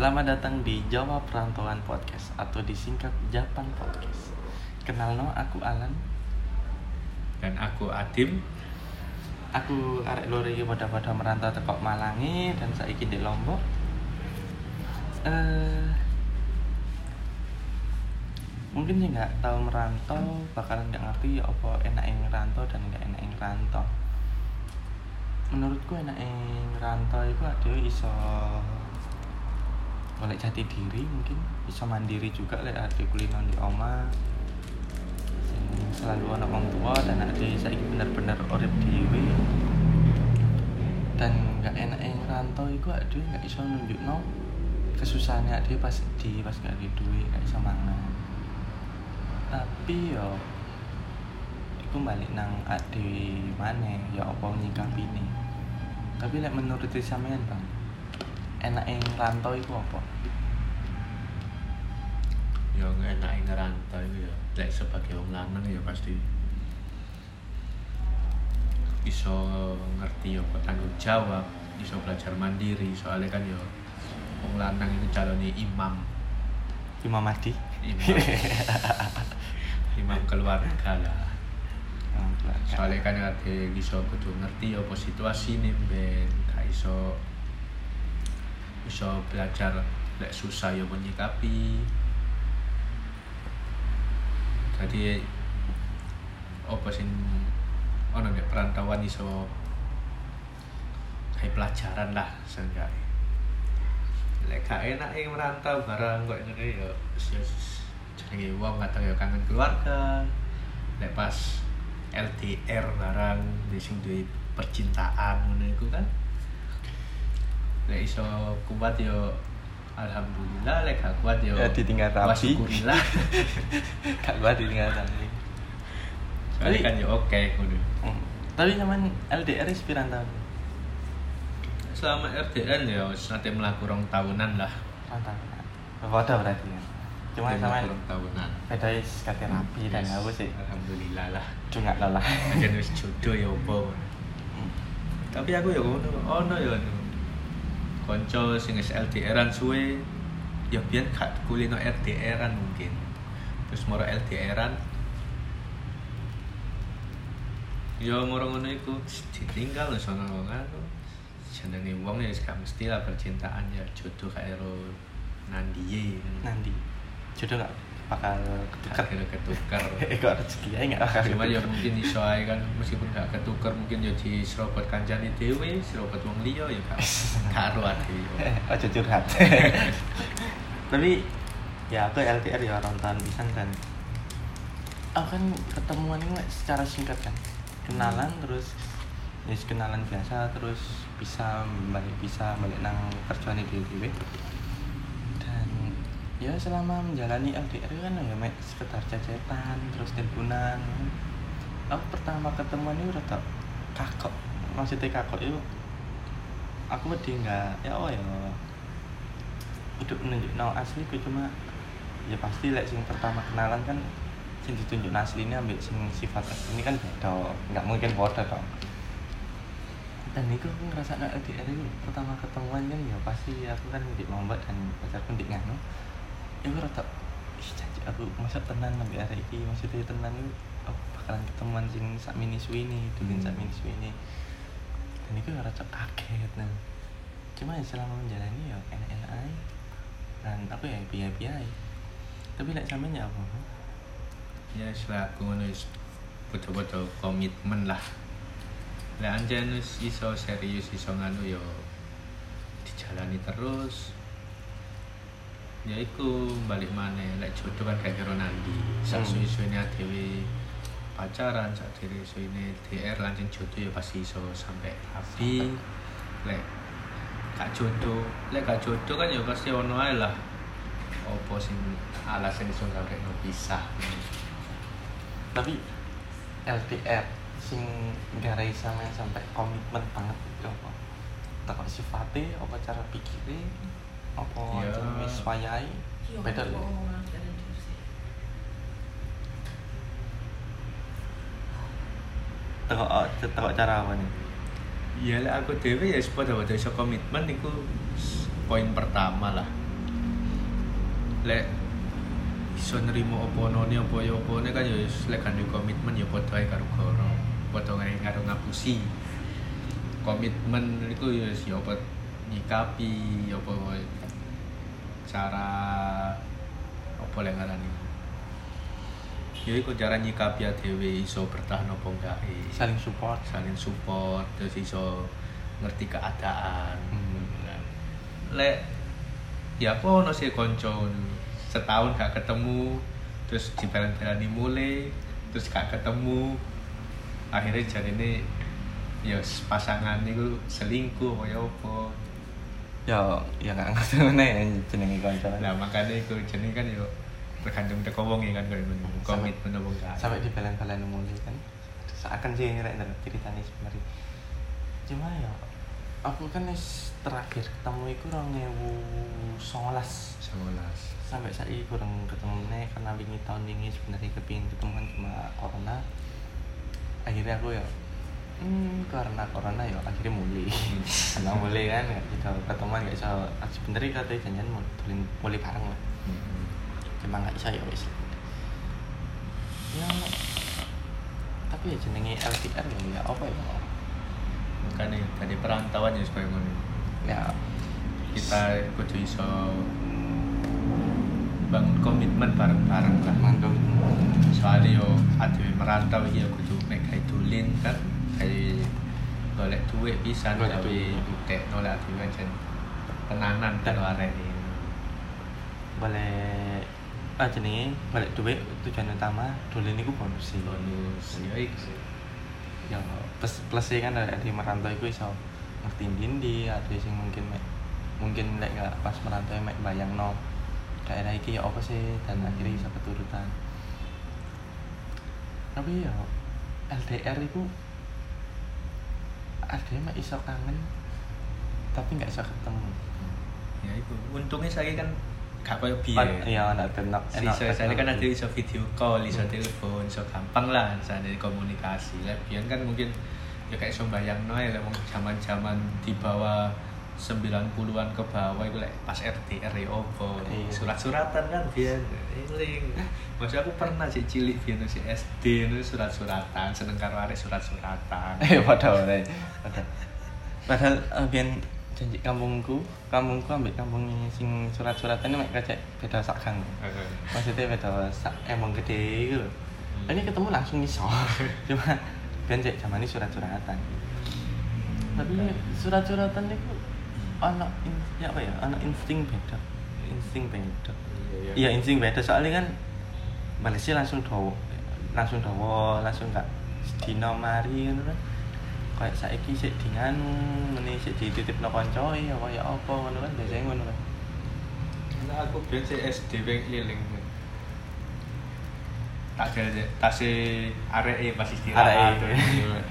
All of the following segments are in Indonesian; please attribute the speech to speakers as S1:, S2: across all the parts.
S1: Selamat datang di Jawa Perantauan Podcast atau disingkat Japan Podcast. Kenal no, aku Alan.
S2: dan aku Adim
S1: Aku arek loro iki pada-pada merantau teko Malangi dan saiki di Lombok. Eh mungkin sih nggak tahu merantau bakalan nggak ngerti ya apa enak yang ngerantau dan nggak enak yang ngerantau menurutku enak yang ngerantau itu ada iso boleh jati diri mungkin. Iso mandiri juga lek ada kulino di oma selalu anak orang tua dan ada saya bener-bener urip dewe dan nggak enak yang ngerantau itu ada nggak iso nunjuk no kesusahannya ada pas di pas nggak ada duit nggak iso mangan. Tapi yo iku balik nang ade mana ya apa nyikapi ini tapi lek menurut sampean bang enak yang rantau itu apa?
S2: Ya enak yang ngerantau itu ya like sebagai orang lanang ya pasti bisa ngerti ya tanggung jawab bisa belajar mandiri. Soalnya kan ya orang lanang itu calonnya imam.
S1: Imam Mahdi?
S2: Imam. Imam keluarga lah. Soalnya kan ada bisa kudu ngerti apa situasi nih ben. Gak iso bisa belajar lek susah ya menyikapi. Jadi apa sing ono nek perantauan iso kayak pelajaran lah seenggaknya lek gak enak yang merantau barang kok ya wis- jenenge wong kadang ya kangen keluarga. Lek pas LDR barang di sing percintaan iku kan lek iso kuat yo alhamdulillah. Lek gak kuat yo
S1: Ya, ditinggal rapi.
S2: syukurilah
S1: gak gua ditinggal tadi
S2: soalnya
S1: Tapi-
S2: kan yo oke ngono.
S1: Hmm. tapi zaman LDR is pirang tahun?
S2: Selama LDR ya wis nate mlaku rong tahunan lah.
S1: Mantap Wadah berarti ya. Cuma sama
S2: rong tahunan.
S1: beda is kate rapi dan
S2: Yes,
S1: aku sih?
S2: alhamdulillah lah.
S1: Cuma lelah.
S2: Aja wis jodoh ya opo
S1: Hmm.
S2: tapi aku ya ngono ono ya ono konco sing wis LDRan suwe ya biyen gak kulino LDRan mungkin. Terus moro LDRan ya moro ngono iku ditinggal wis ono ngono jenenge wong ya gak mesti lah percintaan ya jodoh karo nandiye
S1: nanti jodoh gak bakal ketukar.
S2: Kira ketukar.
S1: Eh kok rezeki aja gak bakal
S2: cuma ya mungkin iso ae kan meskipun gak ketukar mungkin ya di serobot kancane dhewe serobot wong liya ya gak karo ade
S1: aja curhat. Tapi ya aku LDR ya orang tahun pisan dan aku kan ketemuan ini secara singkat kan. Kenalan terus ya kenalan biasa terus bisa balik bisa balik nang kerjaan di dewe dan ya selama menjalani LDR kan ya mek sekedar cacetan terus teleponan aku pertama ketemuan itu rada kakok. Maksudnya kakok itu aku wedi nggak ya oh ya. Untuk menunjuk no asli cuma ya pasti lek sing pertama kenalan kan sing ditunjuk asli ini ambil sing sifat asli ini kan beda. Nggak mungkin bodoh dong. Dan itu aku ngerasa LDR itu pertama ketemuan kan ya pasti aku kan di lombok dan pacarku di nganu ya aku rata aku masa tenan sampai hari ini? Maksudnya tenan itu aku bakalan ketemuan sing sak mini suwini dulin sak mini suwini dan itu rata kaget nah cuma ya selama menjalani ya enak-enak aja dan aku ya biaya-biaya tapi lek sampean ya apa?
S2: Ya selaku ngono wis betul-betul komitmen lah. Lah anjen iso serius iso nganu yo dijalani terus ya iku balik mana lek jodoh kan gak kira nanti sak
S1: Hmm.
S2: suwi-suwine dhewe pacaran sak dhewe suwine DR langsung jodoh ya pasti iso sampai rapi. Lek gak jodoh lek gak jodoh kan ya pasti ono ae lah. Opo sing alasan iso sampai no pisah.
S1: Tapi LDR sing garai sama sampai komitmen banget itu apa? Tak sifatnya apa cara pikirnya apa
S2: Ya.
S1: jenis wayai beda lho tengok tengok cara apa nih?
S2: Iya lah aku dewe ya pada pada iso komitmen itu poin pertama lah. Lek iso nerimo oponone apa ya opone kan ya wis lek gandhe komitmen ya padha ae karo goro padha ae karo ngapusi. Komitmen itu ya wis ya apa nyikapi ya apa cara apa lek ngarani? Ya iku cara nyikapi dhewe iso bertahan apa enggak
S1: saling support.
S2: Saling support terus iso ngerti keadaan.
S1: Hmm.
S2: lek ya apa ono sih konco setahun gak ketemu terus dipelan-pelani mulai terus gak ketemu akhirnya jadi ini ya pasangan itu selingkuh apa ya apa
S1: ya ya nggak ngerti mana ya jenenge kanca
S2: nah makanya itu jadi kan ya tergantung teko wong ya kan kalau komitmen apa enggak
S1: sampai di balen-balen mulai kan. Seakan sih ngerek ngerek ceritanya sebenarnya. Cuma ya aku kan wis terakhir ketemu iku rong ewu songolas.
S2: Sebelas
S1: sampai saat ini kurang ketemu nih karena wingi tahun ini sebenarnya kepingin ketemu kan cuma corona. Akhirnya aku ya hmm karena corona ya akhirnya mulai. Karena mulai kan nggak bisa ketemuan nggak bisa sebenarnya katanya janjian mulai, mulai bareng lah. Cuma nggak bisa ya wis ya tapi ya jenenge LDR ya ya apa ya.
S2: Makanya tadi perantauan ya supaya ngono.
S1: Ya.
S2: Kita kudu iso bangun komitmen bareng-bareng lah. Soalnya yo adewe merantau iki yo kudu mek gawe dolin kan gawe golek duit bisa gawe
S1: duit.
S2: utekno lek adewe jen tenanan karo arek ini.
S1: Boleh ah jenenge? Balik duit tujuan utama dulu ini bonus sih.
S2: Bonus. Yo iku sih.
S1: Ya plus plus kan ada di merantau itu iso ngerti dindi ada sing mungkin mek mungkin lek gak pas merantau mek bayang no daerah iki ya apa sih dan akhirnya bisa keturutan. Tapi ya LDR itu ada mek iso kangen tapi nggak iso ketemu
S2: ya iku untungnya saya kan gak
S1: Pan-
S2: biyen
S1: iya enak enak
S2: saya kan
S1: teknologi.
S2: iso video call, iso
S1: Hmm.
S2: telepon, iso gampang lah misalnya komunikasi. Lah biyen kan mungkin ya kayak iso bayangno ya lek wong zaman-zaman di bawah 90-an ke bawah itu lek pas RTR ya opo.
S1: Iya.
S2: Surat-suratan kan biyen. Eling. Maksud aku pernah sih cilik biyen si SD itu surat-suratan, seneng karo arek surat-suratan.
S1: eh padahal padahal padahal eh, biyen janji kampungku kampungku ambek kampung sing surat-suratan ini mek kacek beda sak gang maksudnya beda sak emang gede gitu loh. ini ketemu langsung iso cuma biyen cek zaman ini surat-suratan tapi surat-suratan itu ana in- ya apa ya? Ana insting beda. Insting beda. Iya insting beda. Soalnya kan balesnya langsung dawa langsung dawa langsung gak sedina mari ngono kan. Kayak saiki sik di nganu ngene sik dititipno kanca ya kaya apa ngono kan. Biasanya ngono kan.
S2: Aku biyen sih SD pengen keliling. Tak ada tase arek e pas istirahat.
S1: E.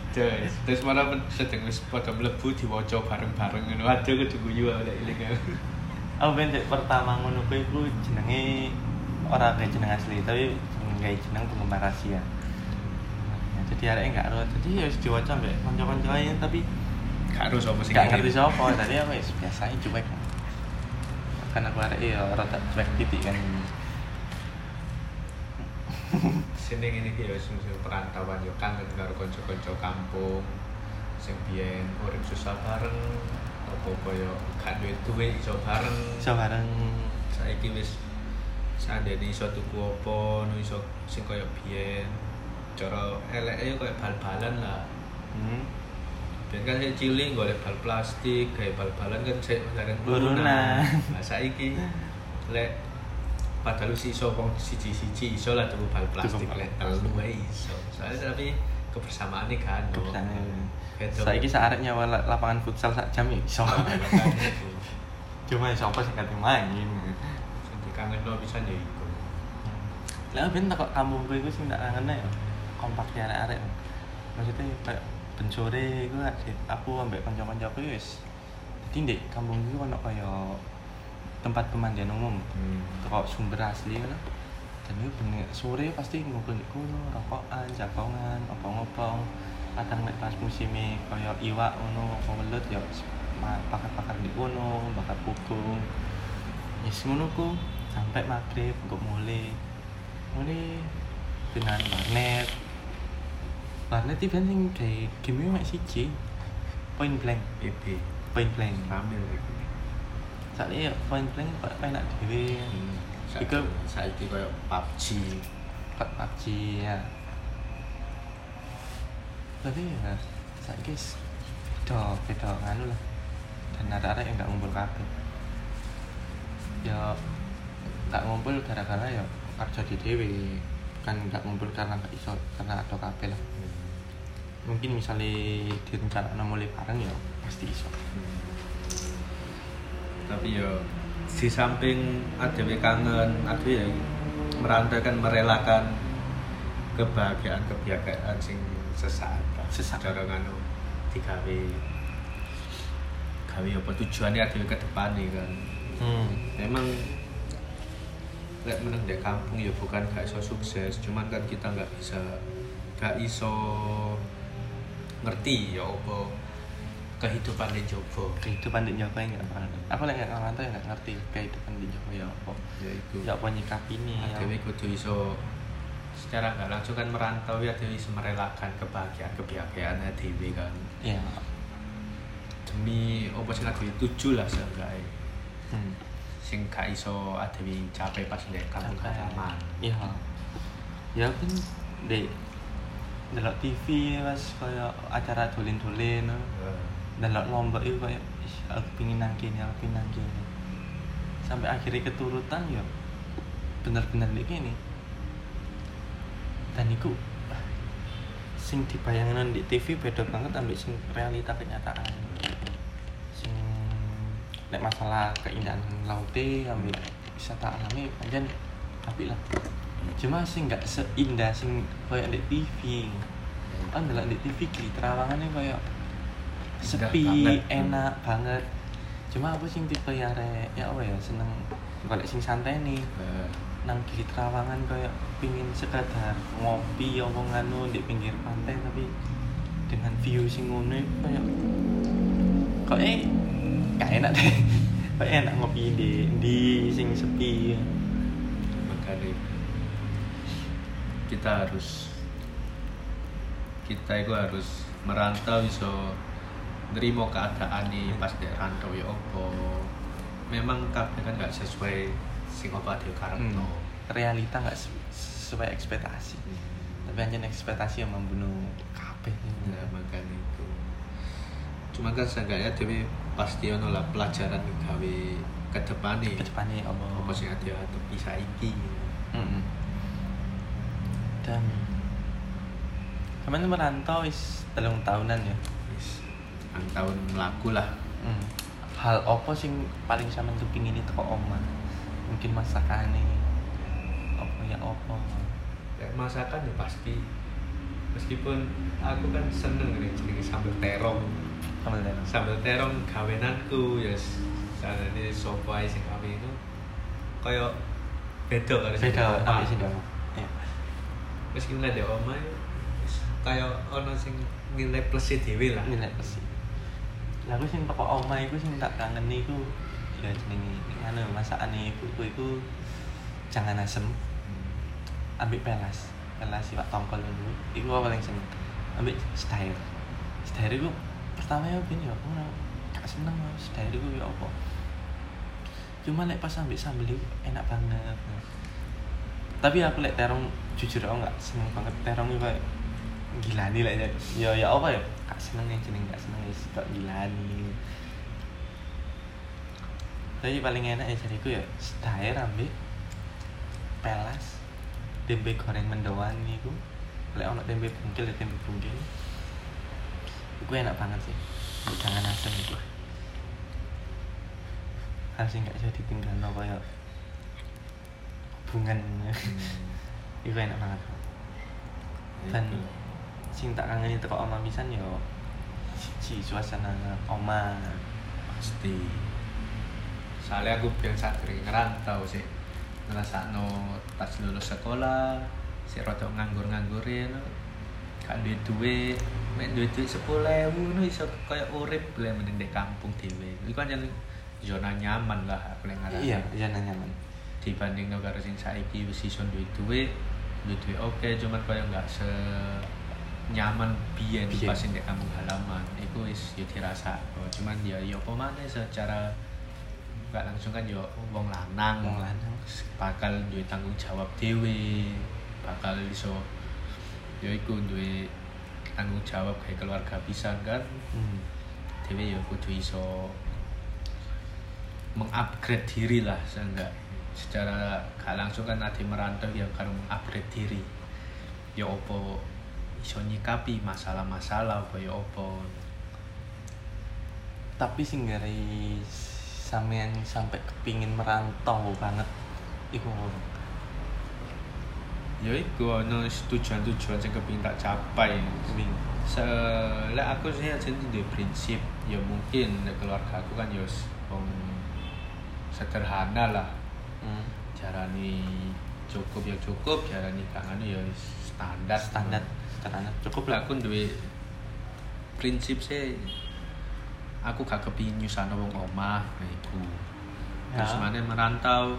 S2: Terus terus malah men- sedeng wis padha mlebu diwaca bareng-bareng ngono. Aduh kudu guyu oleh iling aku.
S1: ben pertama ngono kuwi iku jenenge ora kayak jeneng asli tapi kayak jeneng penggemar rahasia Nah, jadi arek enggak ero jadi ya wis diwaca mbek kanca-kanca tapi
S2: Gak harus apa sing
S1: gak ngerti sapa tadi aku wis biasa aja cuek kan aku arek ya rada cuek titik kan
S2: Sini ini ki ya wis musim perantauan yo kangen karo kanca-kanca kampung sing biyen urip susah bareng apa-apa yo gak duwe duwe iso bareng.
S1: iso bareng
S2: saiki wis sandene iso tuku apa no iso sing kaya biyen cara eleke kaya bal-balan lah
S1: hmm.
S2: biyen kan saya cilik golek bal plastik kayak bal-balan kan saya bareng
S1: Urunan.
S2: nah saiki lek padahal si iso wong siji-siji iso lah tuku bal plastik lek telu wae iso. Soalnya tapi kebersamaan ini kan Beda.
S1: saiki saarek nyawa la- lapangan futsal sak jam ya iso. Cuma iso apa sing kate main?
S2: Sing dikangenno pisan ya iku?
S1: Lah ben tak kampungku iku sing tak kangen ya kompak ya arek-arek. Maksudnya kayak iku asik. aku ambek kanca-kancaku wis. Dadi ndek kampung iku ono kaya tempat pemandian umum.
S2: hmm.
S1: Kok sumber asli ngono. Dan itu bener sore pasti ngumpul di kono, rokokan, jagongan, opong-opong. Kadang nek pas musime kaya iwak ngono, apa welut ya bakar-bakar di kono, bakar pukung. Yes ngono ku sampai maghrib kok mulai mulai dengan warnet warnet itu kan sing kayak game mek siji point blank
S2: PB
S1: point blank
S2: lagi
S1: soalnya ya point blank kok enak dhewe
S2: Saiki
S1: Iku-
S2: saiki koyo PUBG
S1: PUBG ya. Tapi ya guys beda beda nganu lah. Dan ada-ada yang nggak ngumpul kabeh. Ya nggak ngumpul gara-gara ya kerja di dewe kan nggak ngumpul karena nggak iso karena ada kabeh lah. Mungkin misalnya direncanakan mulai bareng ya pasti iso
S2: tapi yo di samping ADW kangen ADW ya merantau kan merelakan kebahagiaan kebahagiaan sing sesaat.
S1: Sesaat.
S2: cara nganu digawe gawe apa tujuannya ADW ke depan nih kan
S1: hmm.
S2: memang lek meneng di kampung ya bukan gak iso sukses cuman kan kita nggak bisa gak iso ngerti ya apa kehidupan di Jowo
S1: kehidupan di Jawa nggak pernah aku lagi nggak ngerantau ya nggak ngerti kehidupan di Jawa ya apa.
S2: Ya itu
S1: ya apa nyikap ini ya.
S2: Dewi kudu iso secara nggak langsung kan merantau ya Dewi merelakan kebahagiaan kebahagiaan Dewi kan.
S1: Ya.
S2: Demi apa sing Dewi tuju lah seenggaknya.
S1: Hmm.
S2: sing gak iso Dewi capai pas di kampung halaman.
S1: Iya. Ya kan dek delok TV pas kaya acara dolen-dolen delok lomba itu kaya "Ih, aku pingin nang kene, aku pingin nang kene. Sampai akhirnya keturutan ya bener-bener nek kene. Dan iku sing dibayangkan di TV beda banget ambil sing realita kenyataan. Sing nek masalah keindahan laute ambil wisata alami pancen apik lah. Cuma sing nggak seindah sing kayak di TV. Kan delok di TV ki terawangannya kayak sepi,
S2: banget.
S1: enak banget. Cuma aku sing tipe ya ya apa ya seneng golek sing santai nih. Nang gili terawangan kayak pingin sekadar ngopi apa nganu di pinggir pantai tapi dengan view sing ngono kayak kok eh gak enak deh. Kayak enak ngopi di di sing sepi.
S2: Makanya kita harus kita itu harus merantau iso nerimo keadaan nih pas di rantau ya opo memang kabeh kan nggak sesuai sing dia karepno
S1: Hmm. realita nggak se- sesuai ekspektasi. Tapi hanya ekspektasi yang membunuh kabeh
S2: Nah, makanya itu. Cuma kan seenggaknya Dewi pasti ono lah pelajaran gawe ke depan nih.
S1: Ke depannya apa
S2: apa sing ada tepi saiki?
S1: Mm-mm. dan kemarin merantau is telung tahunan ya
S2: tahun melaku lah.
S1: Hmm. hal apa sing paling sampean kepingin itu kok oma? Mungkin masakan nih apa ya apa?
S2: Ya, masakan ya pasti. Meskipun aku kan seneng nih jenenge sambal terong.
S1: Kamu lihat
S2: sambal terong gawenanku ya sana ini sopo ae sing kami itu. Kaya beda karo sing
S1: beda sih dong ya.
S2: Meski nilai di oma kaya ono sing nilai plus dhewe lah.
S1: Nilai pasti lah aku sing toko oma iku sing tak kangen iku. Ya jenenge anu masakane ibuku iku jangan asem. Ambil pelas. Pelas sifat tongkol dulu iku apa paling seneng? Ambil setair setair iku pertama ya ben ya aku gak seneng aku setair iku ya apa? Cuma lek pas ambil sambel iku enak banget. Tapi aku lek terong jujur aku gak seneng banget. Terong iku gila nih lah ya ya apa ya gak seneng yang jeneng gak seneng wis kok gila nih tapi paling enak ya jadiku ya setair ambil pelas tempe goreng mendoan niku. Lek ono tempe bungkil ya tempe bungkil. Itu enak banget sih jangan asem itu hal sih nggak bisa ditinggal no kayak hubungan itu enak banget. Dan sing tak kangen itu kok oma pisan yo siji suasana oma
S2: pasti. Soalnya aku biasa sering ngerantau sih. Ngerasa no pas lulus sekolah si rada nganggur-nganggurin gak duwe duit mek duwe duit sepuluh ewu no iso kaya urip boleh mending di kampung dhewe. Itu kan jadi zona nyaman lah aku yang ngarani.
S1: Iya iya nyaman.
S2: Dibanding karo sing saiki wis iso duwe duwe duwe duwe oke cuman kaya nggak se nyaman biyen pas di kampung halaman. Iku wis yo dirasa. Cuman ya yo apa maneh secara nggak langsung kan yo wong lanang.
S1: Wong lanang.
S2: bakal duwe tanggung jawab dhewe. Bakal iso ya iku duwe tanggung jawab kayak keluarga pisan kan.
S1: Hmm.
S2: dhewe ya kudu iso mengupgrade diri lah seenggak secara gak langsung kan ada merantau yang kan mengupgrade diri. Ya opo iso nyikapi masalah-masalah apa. Ya opo
S1: tapi sing dari sampean sampai kepingin merantau banget iku
S2: ya iku ono tujuan-tujuan sing kepengin tak capai.
S1: Wing.
S2: Se lek aku sih aja di prinsip ya mungkin lek keluarga aku kan ya wis wong sederhana lah.
S1: Hmm.
S2: jarani cukup ya cukup jarani kangen ya standar.
S1: Standar standar cukup
S2: lah aku duwe prinsip sih aku gak kepingin nyusahno wong omah iku
S1: Ya.
S2: terus mana merantau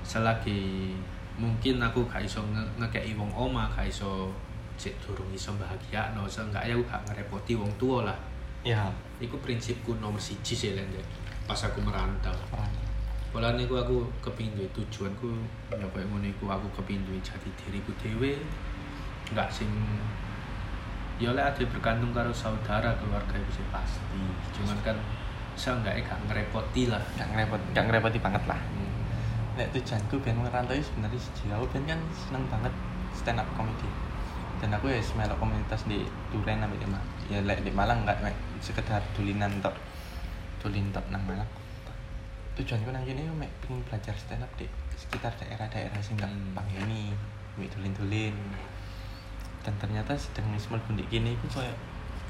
S2: selagi mungkin aku gak iso nge- ngekei wong omah gak iso cek durung iso bahagia no seenggaknya aku gak ngerepoti wong tua lah
S1: ya
S2: iku prinsipku nomor siji sih Lende. pas aku merantau. Pola niku aku kepingin duwe tujuanku ya koyo ngono iku aku kepingin duwe jati diriku dhewe. Enggak sing ya lek ade bergantung karo saudara keluarga itu sih pasti. Cuman kan seenggaknya gak ngerepoti lah.
S1: gak ngerepot gak ngerepoti banget lah
S2: Hmm.
S1: Nek tujuanku biar merantau itu sebenarnya aku biar kan seneng banget stand up comedy dan aku ya melok komunitas di Duren sampai di Malang ya lek di Malang nggak sekedar dulinan tok dulin tok nang Malang tujuanku nang kene mek pengen belajar stand up di sekitar daerah-daerah sing gak
S2: Hmm.
S1: panggeni mek dulin-dulin dan ternyata sedang mismul bundik gini aku kayak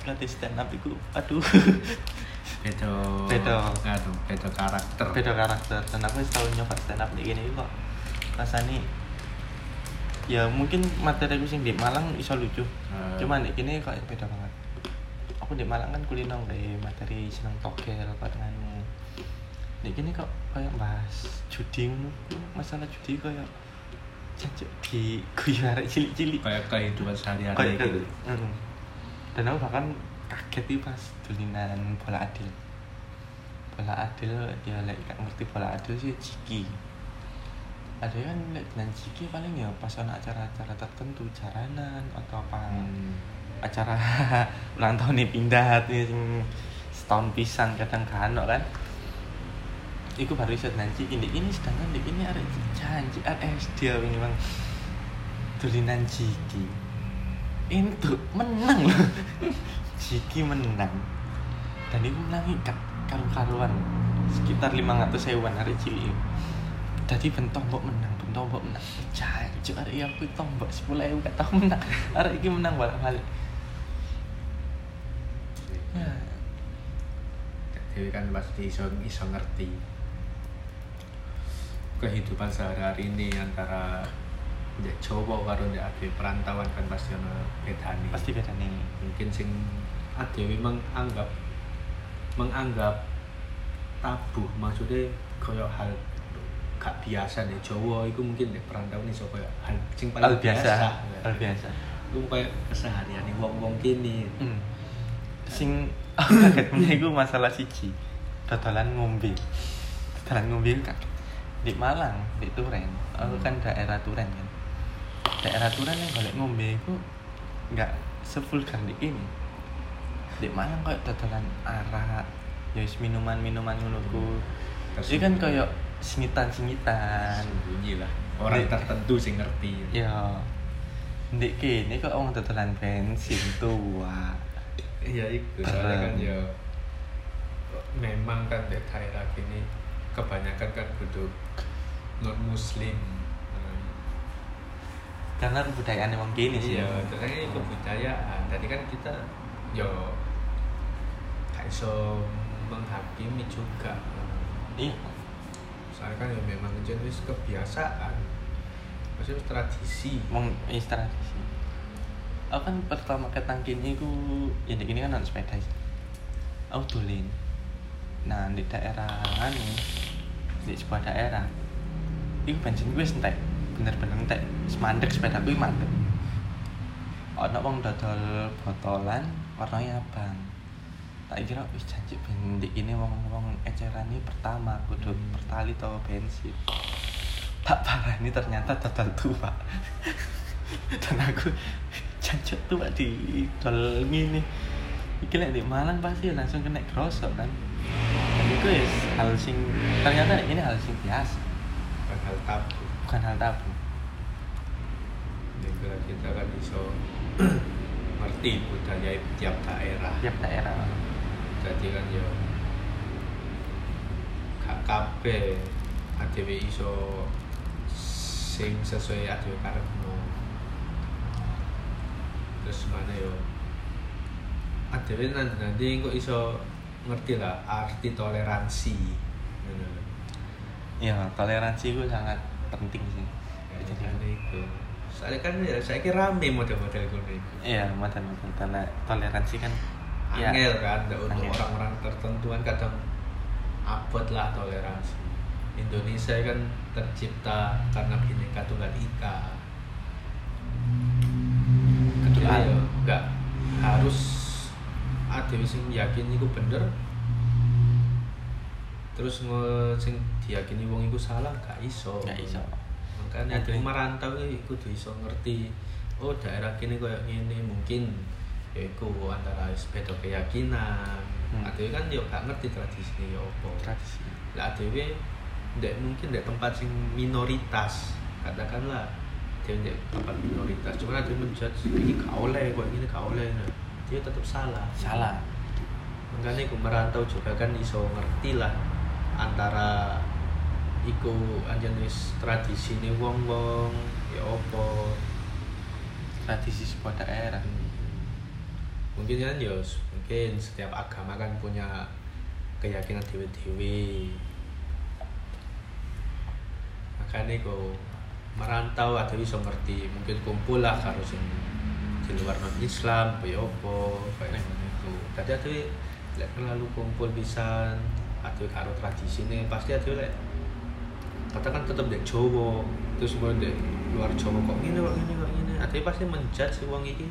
S1: latih stand up iku aduh
S2: Beda
S1: Beda.
S2: Aduh, beda karakter.
S1: beda karakter dan aku tau nyoba stand up di gini kok rasanya ya mungkin materi aku sing di Malang iso lucu
S2: Eh.
S1: cuman kok beda banget aku di Malang kan kulino dari materi seneng togel di gini kok kayak bahas judi masalah judi kayak di guyu arek cilik-cilik.
S2: Kayak kehidupan sehari-hari
S1: kayak
S2: gitu.
S1: mm. dan aku bahkan kaget sih pas dulinan bola adil. Bola adil ya lek gak ngerti bola adil sih ciki. Ada kan lek dengan ciki paling ya pas ada acara-acara tertentu jaranan atau apa.
S2: Hmm.
S1: acara ulang tahun nih pindah sing setahun pisan kadang kan kan Iku baru bisa nanti ini ini sedangkan di ini ada janji SD ini bang tulinan Jiki itu menang loh Jiki menang. Dan itu menangi gak karu-karuan. Sekitar 500 sewuan hari cilik jadi bentok mbok menang bentok mbok menang. Janji ada yang aku tombok sepuluh ewu gak tau menang. Ada ini menang balik balik ya
S2: Dewi kan pasti iso iso ngerti kehidupan sehari-hari ini antara di Jawa karo di ade perantauan kan pasti ono bedane.
S1: pasti beda nih
S2: Mungkin sing ade memang anggap menganggap tabu maksudnya koyo hal gak biasa di Jawa itu mungkin di perantauan iso koyo hal sing paling
S1: hal biasa
S2: biasa.
S1: hal biasa
S2: Itu koyo keseharian wong-wong kini.
S1: hmm. sing kagetnya itu masalah siji dodolan ngombe dodolan ngombe kan di Malang di Turen. Aku kan daerah Turen kan. Daerah Turen yang golek ngombe itu nggak sevulgar di ini. Di Malang kayak dodolan arak ya wis minuman-minuman ngono ku. Jadi kan kayak singitan-singitan
S2: sembunyi lah. Orang
S1: Di-
S2: tertentu sing ngerti.
S1: ya Ndek kene kok wong dodolan bensin tua.
S2: Iya itu soalnya kan ya memang kan di daerah gini kebanyakan kan kudu non muslim
S1: karena kebudayaan emang gini sih.
S2: iya terus ini kebudayaan. Tadi kan kita yo gak iso menghakimi juga.
S1: Iya.
S2: Soalnya kan ya memang jenis kebiasaan. Maksudnya tradisi.
S1: Wong wis tradisi. Aku kan pertama ketangkini ku ya di ini kan ada sepeda sih. Aku dolin. Nah, di daerah anu di sebuah daerah iku bensin gue entek. Bener-bener entek. Semandek sepeda gue mandek. Ono wong dodol botolan warnanya abang. Tak kira wis janji ben di ini wong wong eceran ini pertama kudu pertali atau bensin. Tak parah ini ternyata dodol tua dan aku jancuk tua di dol ini iki lek di Malang pasti langsung kena krosok kan? Dan itu ya hal sing ternyata ini hal sing biasa
S2: bukan hal tabu.
S1: Bukan hal tabu.
S2: Jadi kita kan bisa ngerti budaya tiap daerah.
S1: Tiap daerah.
S2: Jadi kan ya gak kabeh adewe iso sing sesuai adewe karepno terus mana yo adewe nanti, nanti kok iso ngerti lah arti toleransi. Ngono.
S1: Ya toleransi itu sangat penting sih.
S2: Ya, itu. Soalnya kan ya saya kira rame model-model iku
S1: iya model model tole- toleransi kan. Ya
S2: angel kan untuk orang-orang tertentu kan kadang abot lah toleransi. Indonesia kan tercipta karena bineka tunggal ika. Kedua
S1: Ya.
S2: ya nggak harus ada sing yakin itu bener. Terus nge sing diyakini wong itu salah gak iso.
S1: Nggak iso.
S2: Makanya aku merantau iki kudu iso ngerti oh daerah kini kayak gini mungkin ya iku antara sepeda keyakinan.
S1: Hmm.
S2: adewe kan yo gak ngerti tradisi ya apa.
S1: Tradisi.
S2: Lah adewe ndek mungkin ndek tempat sing minoritas katakanlah dia ndek tempat minoritas. Cuma adewe menjudge ini gak oleh kok ini gak oleh. Nah dia tetap salah.
S1: Salah.
S2: Makanya aku merantau juga kan iso ngerti lah antara iku anjen wis tradisi nih wong wong ya opo
S1: tradisi sebuah daerah.
S2: Mungkin kan ya mungkin setiap agama kan punya keyakinan dewi dewi makanya aku merantau atau iso ngerti. Mungkin kumpul lah karo sing di luar non Islam ya opo kayak ngono iku tadi lek terlalu kumpul pisan karo tradisi ini pasti atuh lek katakan tetep dek Jawa terus mau dek luar Jawa kok gini kok gini kok gini atuh pasti menjudge si wong iki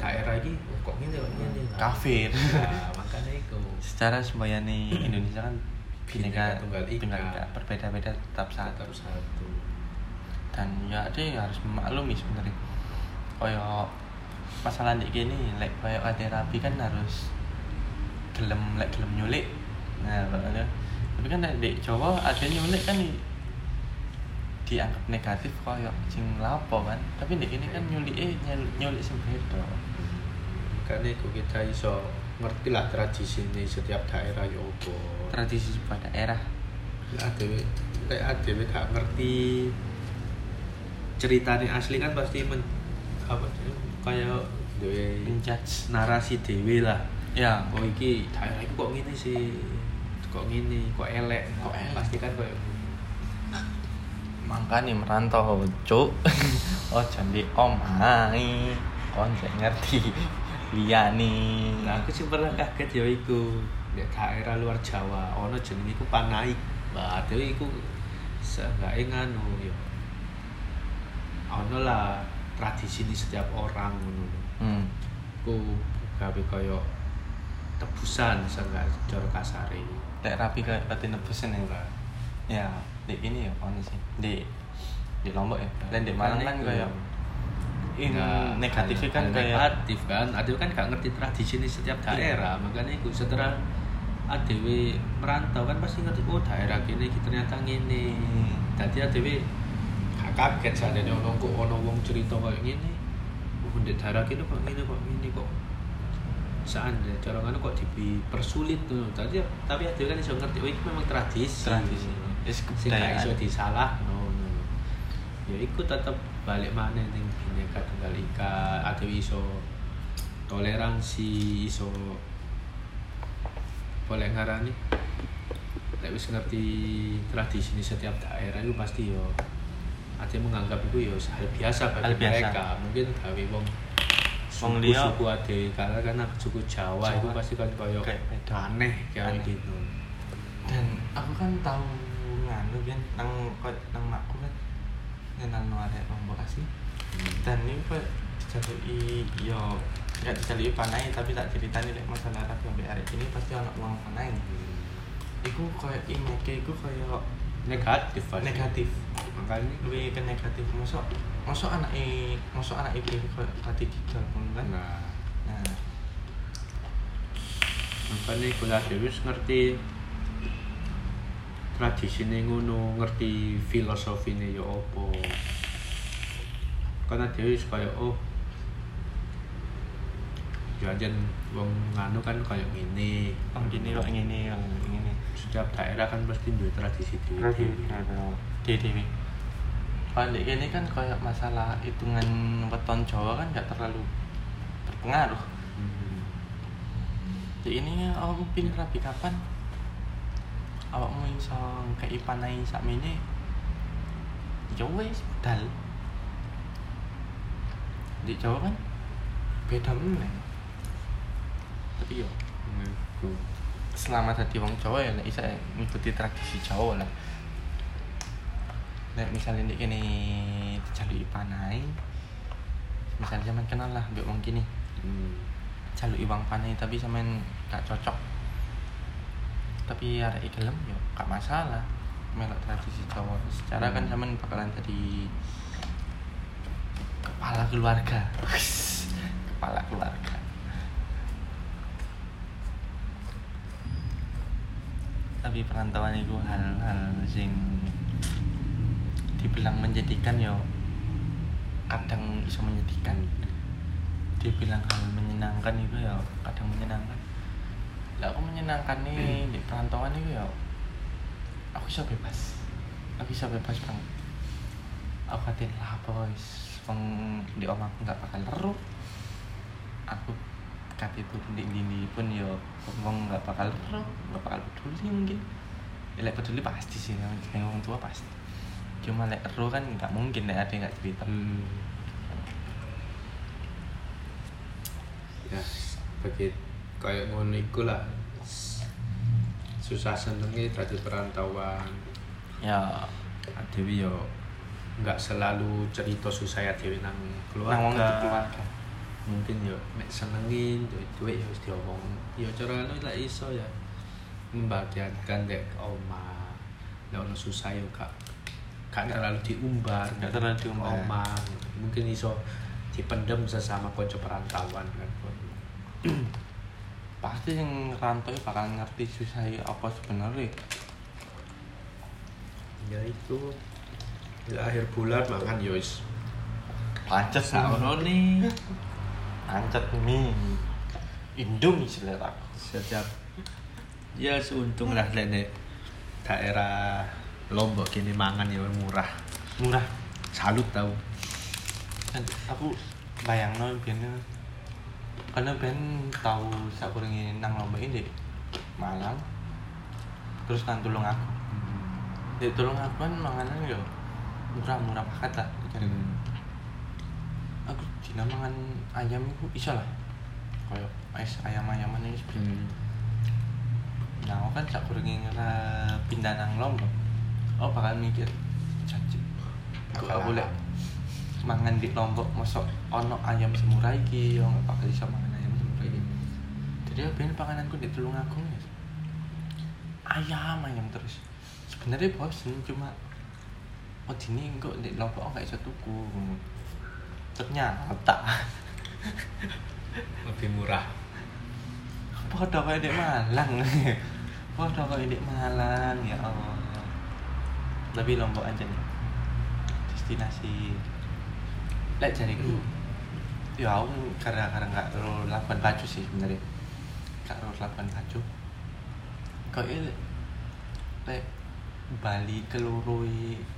S2: daerah iki oh, kok gini kok gini Nah,
S1: kafir.
S2: Nah, makanya itu.
S1: Secara semboyane Indonesia kan
S2: Bineka Tunggal Ika.
S1: tunggal ika berbeda-beda tetap satu
S2: satu. satu.
S1: Dan ya dia harus memaklumi sebenarnya. Koyo masalah nih gini like koyo ada rapi kan harus gelem like gelem nyulik. Nah makanya tapi kan di Jawa ada nyulik kan di- dianggap negatif koyo sing lapo kan. Tapi di ini kan nyulik eh nyulik, nyulik sing beda.
S2: Makanya itu kita iso ngerti lah tradisi ini setiap daerah ya opo
S1: tradisi sebuah daerah.
S2: Lek adewe lek adewe gak ngerti ceritanya asli kan pasti men, apa kayak dewe
S1: menjudge.
S2: narasi dewe lah.
S1: Ya.
S2: Oh iki daerah kok gini sih kok gini kok elek
S1: Kok elek.
S2: pasti kan kayak
S1: makanya merantau cuk oh jadi om hai kon saya ngerti liyani
S2: Nah, aku sih pernah kaget ya iku di daerah luar Jawa ono jeneng iku Panaik. Lah, dhewe iku seenggaknya nganu ya. Ono lah tradisi ini setiap orang ngono.
S1: hmm.
S2: Ku gawe kaya tebusan seenggak cara kasare.
S1: Lek rapi kayak pati nebusin ya ya di ini ya ono sih. Di di lombok ya. Dan di malang kan kayak ini
S2: Nah,
S1: negatifnya kan kayak
S2: negatif kan. Adewe kan gak ngerti tradisi ini setiap
S1: Iya.
S2: daerah. Makanya itu setelah adewe merantau kan pasti ngerti oh daerah gini ternyata gini
S1: Hmm.
S2: tadi adewe gak kaget seandainya ono kok ono wong cerita kayak gini oh di daerah gini kok gini kok gini kok seandainya cara ngono kok dipersulit tuh tadi tapi adewe kan iso ngerti oh ini memang tradisi
S1: Tradisi. Is
S2: sing gak
S1: kebudayaan.
S2: iso disalah no, no. ya iku tetep balik mana ning bineka tunggal ika ada iso toleransi iso boleh ngarani lek wis ngerti tradisi ini setiap daerah itu pasti yo ada yang menganggap itu yo hal biasa bagi
S1: Hal biasa.
S2: mereka mungkin gawe wong
S1: Wong liya-
S2: suku ade karena kan aku suku Jawa, itu
S1: Jawa.
S2: pasti kan koyo aneh kayak gitu.
S1: Dan aku kan tahu nganu anu kan nang kok nang makku kan kenal no arek wong Bekasi. Dan ini kok dijalui yo nggak dijalui panai tapi tak ceritani lek masalah rapi ambek arek ini pasti ana uang panai. Iku koyo image iku koyo
S2: negatif pasti.
S1: negatif.
S2: Makanya.
S1: Lebih ke negatif. Mosok mosok anak e mosok anak koyo hati didol ngono kan?
S2: Nah.
S1: Nah.
S2: Makanya kuliah dewi ngerti tradisi ngono ngerti filosofine ya apa. Karena dewi wis kaya oh jajan wong nganu kan kaya ngene.
S1: Oh gini kok ngene kok ngene
S2: setiap daerah kan pasti duwe tradisi dhewe.
S1: Di kalau di ini kan kayak masalah hitungan weton Jawa kan nggak terlalu berpengaruh.
S2: Hmm.
S1: di ini awakmu pilih rapi kapan awakmu iso kei panai sakmene? Ya wis budal di Jawa kan beda meneh. Tapi yo. Selama tadi wong Jawa ya nek isa ngikuti tradisi Jawa lah. Nek misalnya nek kene dijalui panai misalnya zaman kenal lah mbek wong kini
S2: Hmm.
S1: uang panai tapi sampean gak cocok. Tapi arek gelem yo gak masalah melok tradisi Jawa. Secara kan
S2: Hmm.
S1: sampean bakalan jadi kepala keluarga. Kepala keluarga tapi perantauan itu hal-hal sing dibilang menjadikan yo kadang bisa menyedihkan. Dibilang hal menyenangkan itu ya kadang menyenangkan. Lah aku menyenangkan nih di perantauan itu ya aku bisa bebas. Aku bisa bebas bang. Aku katin lah boys wong di om aku nggak bakal leru aku itu di ini pun ya wong nggak bakal nggak bakal peduli mungkin ya, lek peduli pasti sih yang orang tua pasti cuma lek leru kan nggak mungkin lek ada nggak cerita
S2: Hmm. Ya, bagi kayak ngono iku lah. Susah senenge dadi perantauan.
S1: ya
S2: Dewi yo nggak selalu cerita susah ya Dewi nang keluarga.
S1: nang keluarga
S2: Mungkin yo nek senengin duit duit ya wis diomong. Yo cara anu lah iso ya membagiankan dek oma. Nek ono susah yo kak gak terlalu diumbar,
S1: Nggak terlalu diumbar.
S2: Omang. Mungkin iso dipendem sesama konco perantauan kan.
S1: pasti yang rantau bakal ngerti susah apa sebenarnya
S2: Ya itu ya, akhir bulan makan yo wis
S1: pancet
S2: Sauno nih
S1: pancet mie Indomie selera
S2: setiap. Ya seuntung lah nenek daerah Lombok kini mangan ya murah.
S1: Murah.
S2: Salut tau.
S1: Aku bayang no biasanya karena ben tahu sakurangnya nang lomba ini Malang. Terus nang tulung aku di tulung aku kan manganan yo murah murah banget lah aku dina mangan ayam itu bisa lah. Kayak es ayam ayaman ini seperti nah aku kan sakurangnya ngera pindah nang lombok. Oh bakal mikir caci aku aku mangan di lombok masuk ono ayam semurah iki yo nggak bakal bisa mangan ayam semurah iki. Jadi ya ben pangananku di tulung agung ya. Ayam ayam terus. Sebenarnya bosen cuma oh ini kok di lombok nggak bisa tuku ternyata
S2: lebih murah
S1: Podo kayak di Malang. Podo kayak di Malang ya Allah. Lebih Lombok aja nih. Destinasi. Lek jariku. Ya aku karena karena nggak terlalu lapan baju sih sebenarnya. Nggak terlalu lapan baju. Kau ini lek Bali keloro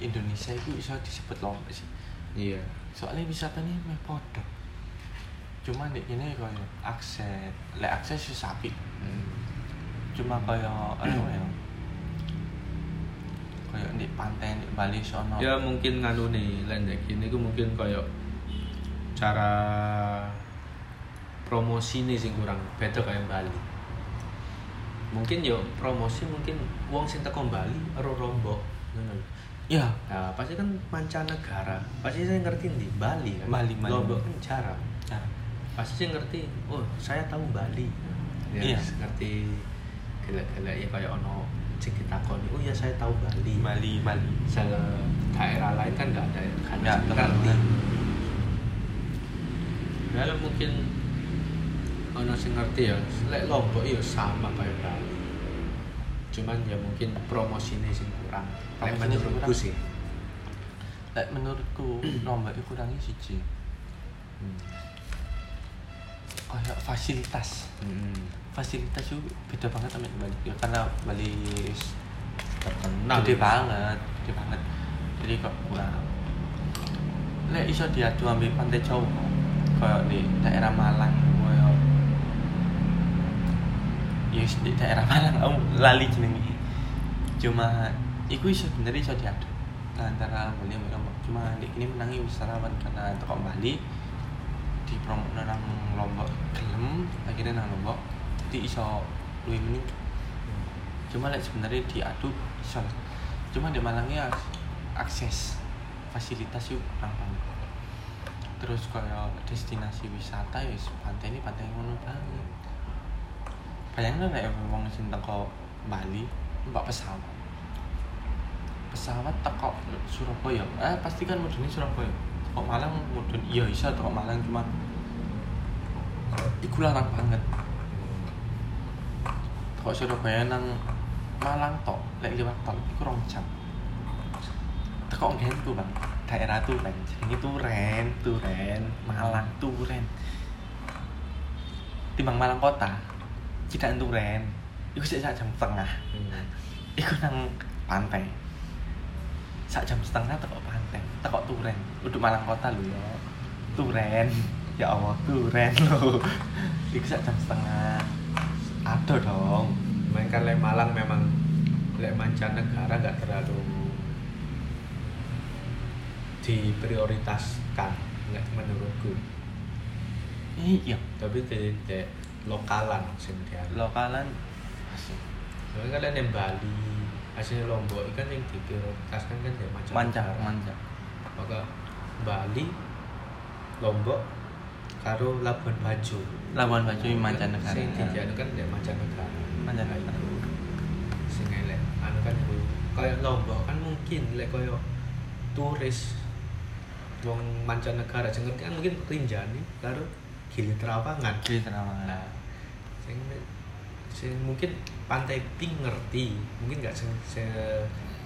S1: Indonesia itu bisa disebut Lombok sih.
S2: iya
S1: Soalnya wisatanya meh podo. Cuma di ini kayak akses, lek akses sih sapi. Cuma kayak apa ya kayak di pantai di Bali sono.
S2: Ya mungkin nganu nih landek ini ku mungkin kayak cara promosi nih sing kurang beda kayak Bali. Mungkin yo promosi mungkin uang sing teko Bali ero rombok ngono
S1: ya
S2: Nah, pasti kan mancanegara. Pasti saya ngerti di Bali kan.
S1: Bali, Bali.
S2: Lombok kan jarang.
S1: nah,
S2: Pasti saya ngerti. Oh, saya tahu Bali. Ya,
S1: Iya.
S2: ngerti gila-gila ya kayak ono sing ditakoni. Oh iya saya tahu Bali.
S1: Bali Bali
S2: Misalnya daerah lain kan nggak ada kan
S1: nggak
S2: ngerti. Kalau mungkin ono sing ngerti ya, lek Lombok ya sama kayak Bali. Cuman ya mungkin promosinya sing kurang. Lek menurutku sih.
S1: Lek menurutku lombok itu kurangnya siji
S2: Hmm.
S1: kayak fasilitas
S2: Hmm.
S1: fasilitas itu beda banget sama Bali ya karena Bali
S2: Terkenal.
S1: gede banget gede banget jadi kok kurang lek iso diadu ambil pantai Jawa kayak di daerah Malang kayak ya di daerah Malang aku lali jenenge cuma iku iso bener iso diadu antara Bali sama Lombok. Cuma di ini menangi wisatawan karena toko Bali di promo nang Lombok gelem akhirnya nang Lombok. Jadi iso luwih mending cuma lek sebenarnya diadu iso lah. cuma di Malangnya akses fasilitas yuk kurang banget terus kayak destinasi wisata ya pantai ini pantai ngono banget. Bayangin nek wong sing teko Bali mbak pesawat pesawat teko Surabaya? Eh pasti kan mudune Surabaya. Teko Malang mudun iya iso teko Malang cuma iku larang banget. Teko Surabaya nang Malang tok lek liwat tol iku rong jam. Teko nggen tuh bang. Daerah Turen. Jenenge Turen Turen Malang Turen. Timbang Malang kota tidak Turen. Iku sik jam setengah.
S2: Hmm.
S1: iku nang pantai sak jam setengah teko pantai teko Turen. Udah Malang kota lho ya. Turen. Ya Allah Turen lho. Iku sak jam setengah. Ada dong.
S2: Main kan lek Malang memang lek mancanegara nggak terlalu diprioritaskan lek menurutku.
S1: iya.
S2: Tapi di, di lokalan dia.
S1: lokalan
S2: Soalnya kan lek nang Bali, aslinya Lombok ikan yang diprioritaskan kan ya
S1: manja
S2: mancanegara.
S1: manja
S2: Maka Bali, Lombok, karo Labuan Bajo.
S1: Labuan Bajo ini mancanegara
S2: Sing dianu kan ya mancanegara.
S1: Mancanegara.
S2: Nah, itu. Sing elek anu kan itu kayak Lombok kan mungkin lek koyo turis wong mancanegara sing ngerti kan mungkin Rinjani karo Gili Trawangan.
S1: di Terawangan
S2: Nah, sing mungkin pantai pink ngerti, mungkin nggak se, se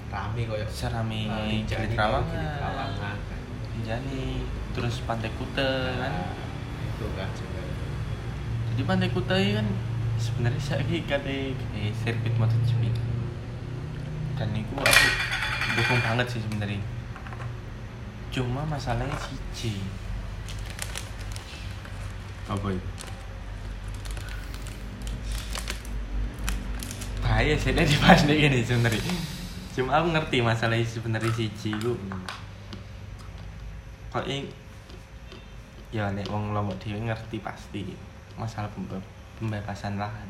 S2: rame koyo
S1: serami
S2: uh,
S1: Gili Trawangan
S2: Trawangan.
S1: Rinjani terus Pantai Kuta kan?
S2: Nah, itu kan juga.
S1: jadi Pantai Kuta ini kan sebenarnya saya kata eh, sirkuit MotoGP dan itu aku dukung banget sih sebenarnya. Cuma masalahnya siji
S2: Apa itu?
S1: Bahaya sih dia kayak gini sebenarnya. Cuma aku ngerti masalahnya sebenarnya siji itu kok ini ya nek wong lombok dhewe ngerti pasti masalah pembe- pembebasan lahan.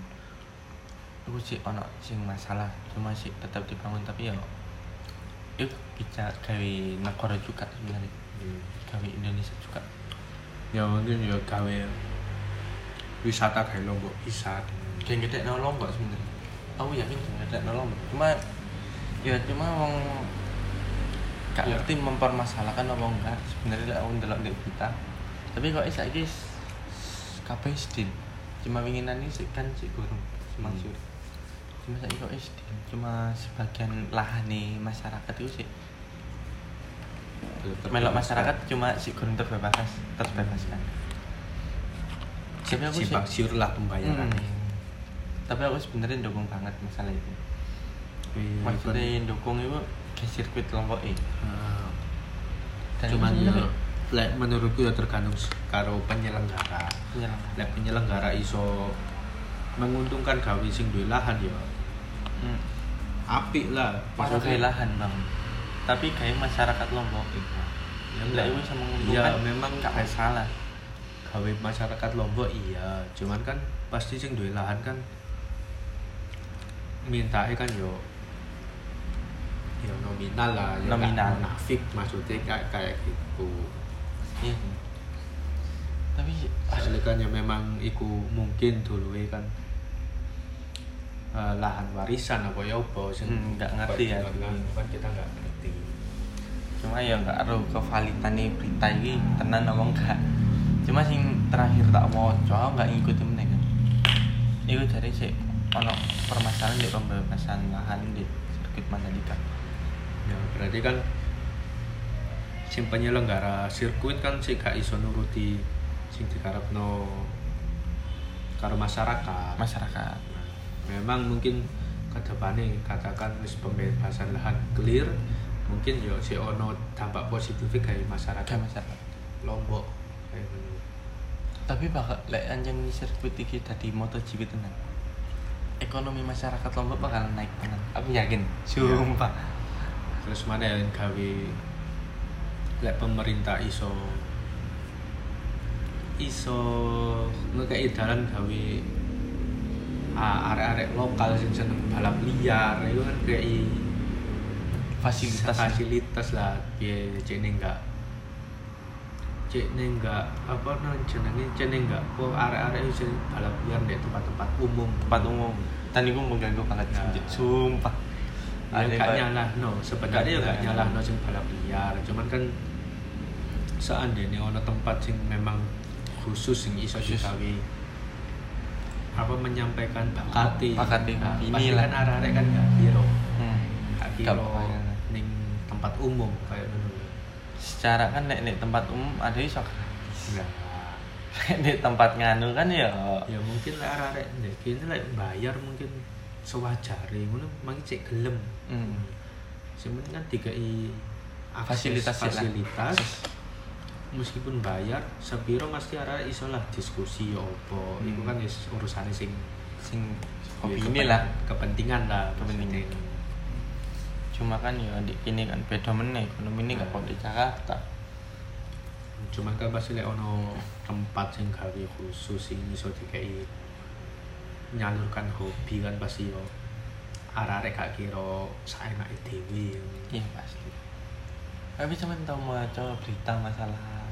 S1: Itu sih ono sing masalah cuma sih tetap dibangun tapi ya itu bisa gawe negara juga sebenarnya. Gawe Indonesia juga.
S2: Ya mungkin ya gawe wisata kayak lombok bisa.
S1: Dan gede no lombok sebenarnya aku yakin gede no lombok cuma ya cuma wong gak
S2: Ya.
S1: ngerti mempermasalahkan apa enggak. Sebenarnya aku ndelok di kita tapi kok saiki kabeh sedin cuma winginan ini sih kan sih gurung semangsur cuma saiki kok sedin cuma sebagian lahan nih masyarakat itu sih melok masyarakat cuma si gurung terbebas terbebaskan tapi aku sih
S2: siur lah pembayaran
S1: Hmm. Tapi aku sebenarnya dukung banget masalah itu.
S2: Iya,
S1: maksudnya dukung itu ke sirkuit lombok ini
S2: Ah.
S1: dan
S2: cuman ya lek menurutku ya tergantung karo penyelenggara.
S1: Penyelenggara.
S2: lek penyelenggara iso menguntungkan gawe sing duwe lahan ya.
S1: Hmm.
S2: apik lah
S1: ke lahan bang. Tapi kayak masyarakat lombok itu.
S2: Ya
S1: ya itu bisa
S2: ya
S1: menguntungkan
S2: memang
S1: gak masalah.
S2: gawe masyarakat lombok iya. Cuman kan pasti sing duwe lahan kan minta kan yo ya nominal lah ya
S1: Nominal.
S2: gak munafik maksudnya kayak kayak gitu.
S1: Iya. Tapi
S2: Soalnya kan ya memang iku mungkin dulu kan eh, lahan warisan apa ya apa sing
S1: Hmm, nggak ngerti ya.
S2: kan, kita nggak ngerti.
S1: Cuma ya nggak ada kevalitannya berita ini tenan apa enggak cuma sing terakhir tak mau coba nggak ngikutin meneh kan. Itu dari sih ono permasalahan di pembebasan lahan di sirkuit Mandalika?
S2: Ya berarti kan sing penyelenggara sirkuit kan sih gak iso nuruti sing dikarepno karo masyarakat.
S1: Masyarakat.
S2: Nah, memang mungkin ke depannya katakan wis pembebasan lahan clear mungkin yo si ono dampak positif kayak masyarakat.
S1: Kayak masyarakat.
S2: Lombok kayak ngono.
S1: tapi bakal lek anjen sirkuit iki dadi MotoGP tenan ekonomi masyarakat Lombok bakal naik tenan aku yakin. Sumpah.
S2: Terus mana yang gawe lek pemerintah iso iso ngekei dalan gawe ah, arek-arek lokal sing seneng balap liar itu kan kayak
S1: fasilitas.
S2: Fasilitas lah biar cene enggak cene enggak apa namanya jenenge cene enggak kok arek-arek itu sing balap liar di tempat-tempat umum.
S1: Tempat umum. Dan itu mengganggu banget
S2: Nah.
S1: sumpah.
S2: Ya gak nyalah no sebenarnya ya
S1: Gak
S2: nyalah no sing balap liar cuman kan seandainya ono tempat sing memang khusus sing iso digawe apa menyampaikan bakati
S1: Bakati,
S2: nah,
S1: ini
S2: kan arek-arek kan gak kira
S1: hmm.
S2: gak kira
S1: bayang.
S2: ning tempat umum kayak lho.
S1: Secara kan nek nek tempat umum ada iso gratis
S2: Enggak.
S1: nek tempat nganu kan ya
S2: ya mungkin lah arek nek kene lek bayar mungkin sewajare ngono mangke cek gelem
S1: hmm.
S2: penting kan dikai akses
S1: fasilitas
S2: fasilitas meskipun bayar sepiro mesti arek iso lah diskusi ya apa
S1: Hmm.
S2: iku kan wis urusane sing
S1: sing
S2: ya,
S1: hobi
S2: kepen-
S1: ini lah
S2: kepentingan lah
S1: Kepentingan. Cuma kan ya di ini kan beda meneh ekonomi ini gak kok di Jakarta.
S2: Cuman kan pasti lek ono tempat sing gawe khusus sing iso dikai nyalurkan hobi kan pasti yo. Arek-arek gak kira saenake dhewe.
S1: Iya pasti. Tapi cuman tau mau berita masalah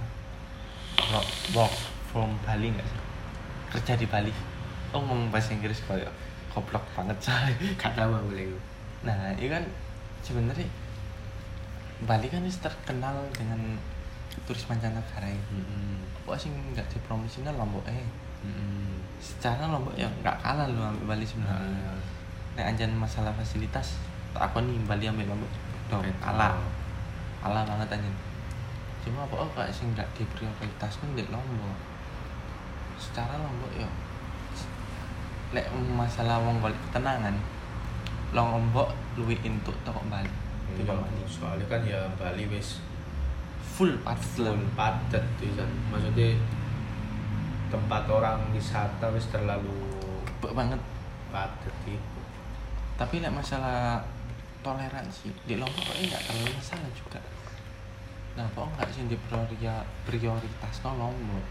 S1: work, work from Bali nggak sih? Kerja di Bali. Oh ngomong bahasa Inggris kayak goblok banget soalnya.
S2: Gak tahu aku lek
S1: nah ini kan sebenarnya Bali kan wis terkenal dengan turis mancanegara ya kok sih nggak dipromosinya Lombok eh?
S2: Heeh
S1: secara Lombok ya nggak kalah loh ambil Bali sebenarnya.
S2: Nah,
S1: Nek anjan masalah fasilitas aku nih Bali ambil Lombok dong kalah. kalah banget anjan cuma apa oh kayak sih nggak diprioritaskan di Lombok. Secara Lombok ya lek masalah wong golek ketenangan Lombok luwih entuk toko Bali
S2: Iya, soalnya kan ya Bali wis
S1: full padet lah
S2: full padat kan. Maksudnya tempat orang wisata wis terlalu
S1: Gebek banget.
S2: padat gitu.
S1: Tapi lek masalah toleransi di Lombok kayaknya nggak terlalu masalah juga. Nah kok nggak sih di prioria- prioritas no Lombok?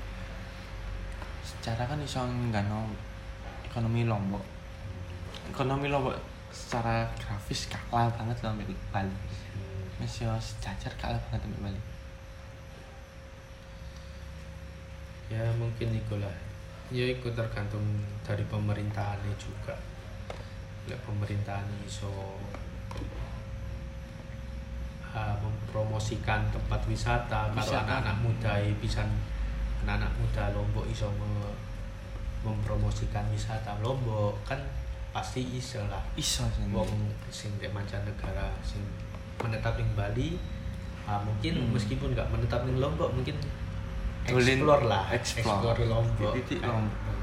S1: Secara kan iso nggak no ekonomi Lombok. Ekonomi Lombok secara grafis kalah banget loh ambil Bali. Masih sejajar kalah banget ambil Bali.
S2: Ya mungkin itulah ya itu tergantung dari pemerintahannya juga. Lek pemerintahan iso ah, mempromosikan tempat wisata kalau anak-anak muda ya bisa anak-anak muda Lombok iso me- mempromosikan wisata Lombok. Kan pasti iso lah
S1: iso sih
S2: wong sing dek mancanegara sing menetap di Bali ah, mungkin
S1: Hmm.
S2: meskipun nggak menetap di Lombok mungkin explore lah
S1: explore.
S2: explore Lombok
S1: Titik
S2: Kan.
S1: Lombok.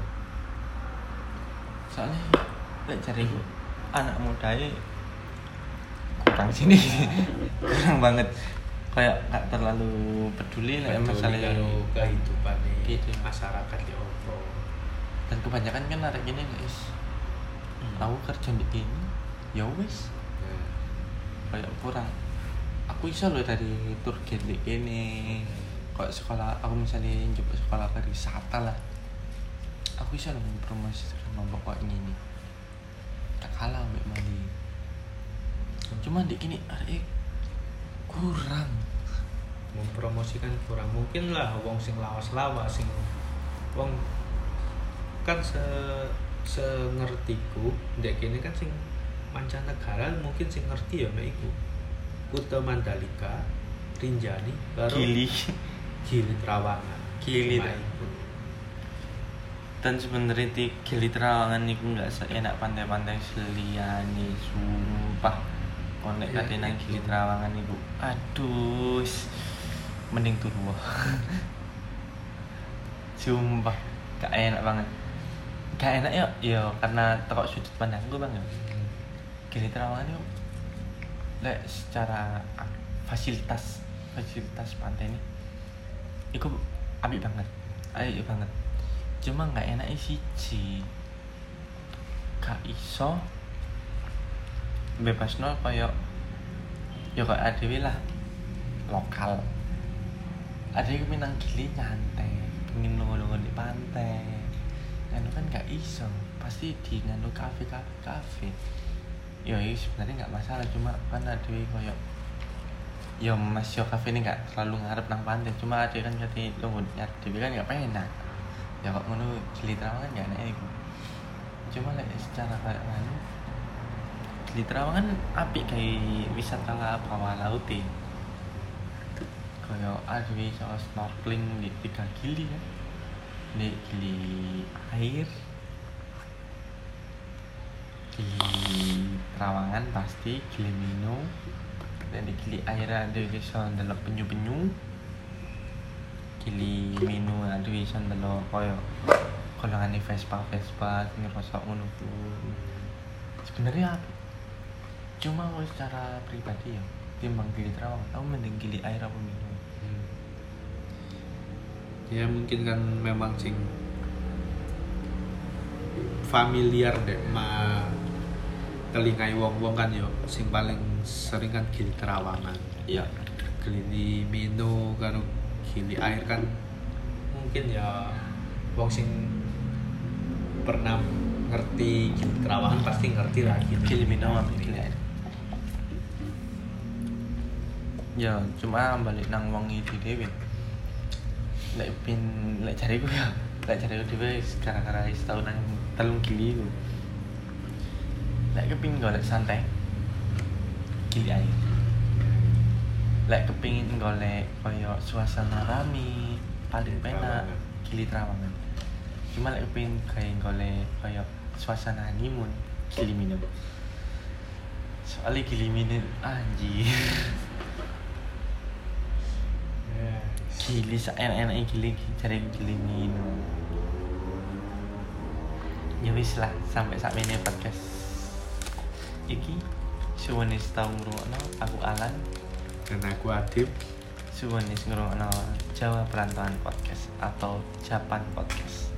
S1: soalnya lek cari anak muda kurang sini kurang banget kayak nggak terlalu peduli lah masalah
S2: kehidupan
S1: Gitu.
S2: masyarakat di Opo
S1: dan kebanyakan kan arek gini guys aku kerja di ini ya wis.
S2: Nah,
S1: kayak kurang. Aku iso loh dari guide di ini. Kok sekolah aku misalnya coba sekolah pariwisata lah. Aku iso loh mempromosikan lombok kok ini gak kalah Bali
S2: iso
S1: cuma di kini arek kurang.
S2: Mempromosikan kurang. Mungkin lah wong sing lawas-lawas sing wong kan se sengertiku ndek kene kan sing mancanegara mungkin sing ngerti ya mek iku. Kuta Mandalika Rinjani baru
S1: gili.
S2: Gili Trawangan.
S1: Gili. Dan sebenarnya di Gili Trawangan itu nggak seenak pantai-pantai seliyane sumpah. Konek kate nang. Gili Trawangan itu aduh mending turu. Sumpah gak enak banget gak enak ya ya karena tekok sudut pandang gue bang ya. Gili Trawangan itu lek secara fasilitas fasilitas pantai ini itu apik banget. Apik banget. Cuma nggak enak siji. Gak iso bebas nol koyo ya kok ada lah lokal. Ada yang minang gili nyantai pengen nunggu-nunggu di pantai anu kan gak iso. Pasti di nganu kafe kafe kafe. Ya ini sebenarnya nggak masalah cuma kan ada yang koyo ya mas yo kafe ini nggak terlalu ngarep nang pantai. Cuma ada kan kata nunggu nyari dewi kan nggak penak ya kok ngono gili Trawangan nggak enak iku cuma lek secara kayak nganu gili Trawangan apik kayak wisata lah bawah laut e. Kaya ada snorkeling di tiga gili kan di gili air gili Trawangan pasti gili Mino dan di gili air ada iso ndelok penyu-penyu gili Mino ada iso ndelok kaya golongan Vespa Vespa rosok ngono ku. Sebenarnya cuma secara pribadi ya timbang gili Trawangan aku mending gili air apa Mino
S2: Hmm. Ya mungkin kan memang sing familiar dek ma telingai wong-wong kan yo sing paling sering kan gili terawangan
S1: iya.
S2: Gili mino karo gili air kan mungkin ya wong sing pernah ngerti gili terawangan pasti ngerti lah gili,
S1: gili Mino apa gili air? Ya cuma balik nang wong itu dewe lek pin lek cari gue ya. Lek cari gue dewe gara-gara setahun nang telung gili gue lek kepingin golek santai. Gili air lek kepingin golek koyo suasana rame paling penak gili trawangan cuma lek kepingin kayak golek koyo suasana honeymoon gili minum. Soalnya gili minum anjir Gili seenak-enaknya gili cari gili minum. Ya wis lah sampai saat ini podcast iki. Suwun wis tau ngrungokno aku Alan.
S2: Dan aku Adib.
S1: Suwun wis ngrungokno Jawa Perantauan Podcast atau Japan Podcast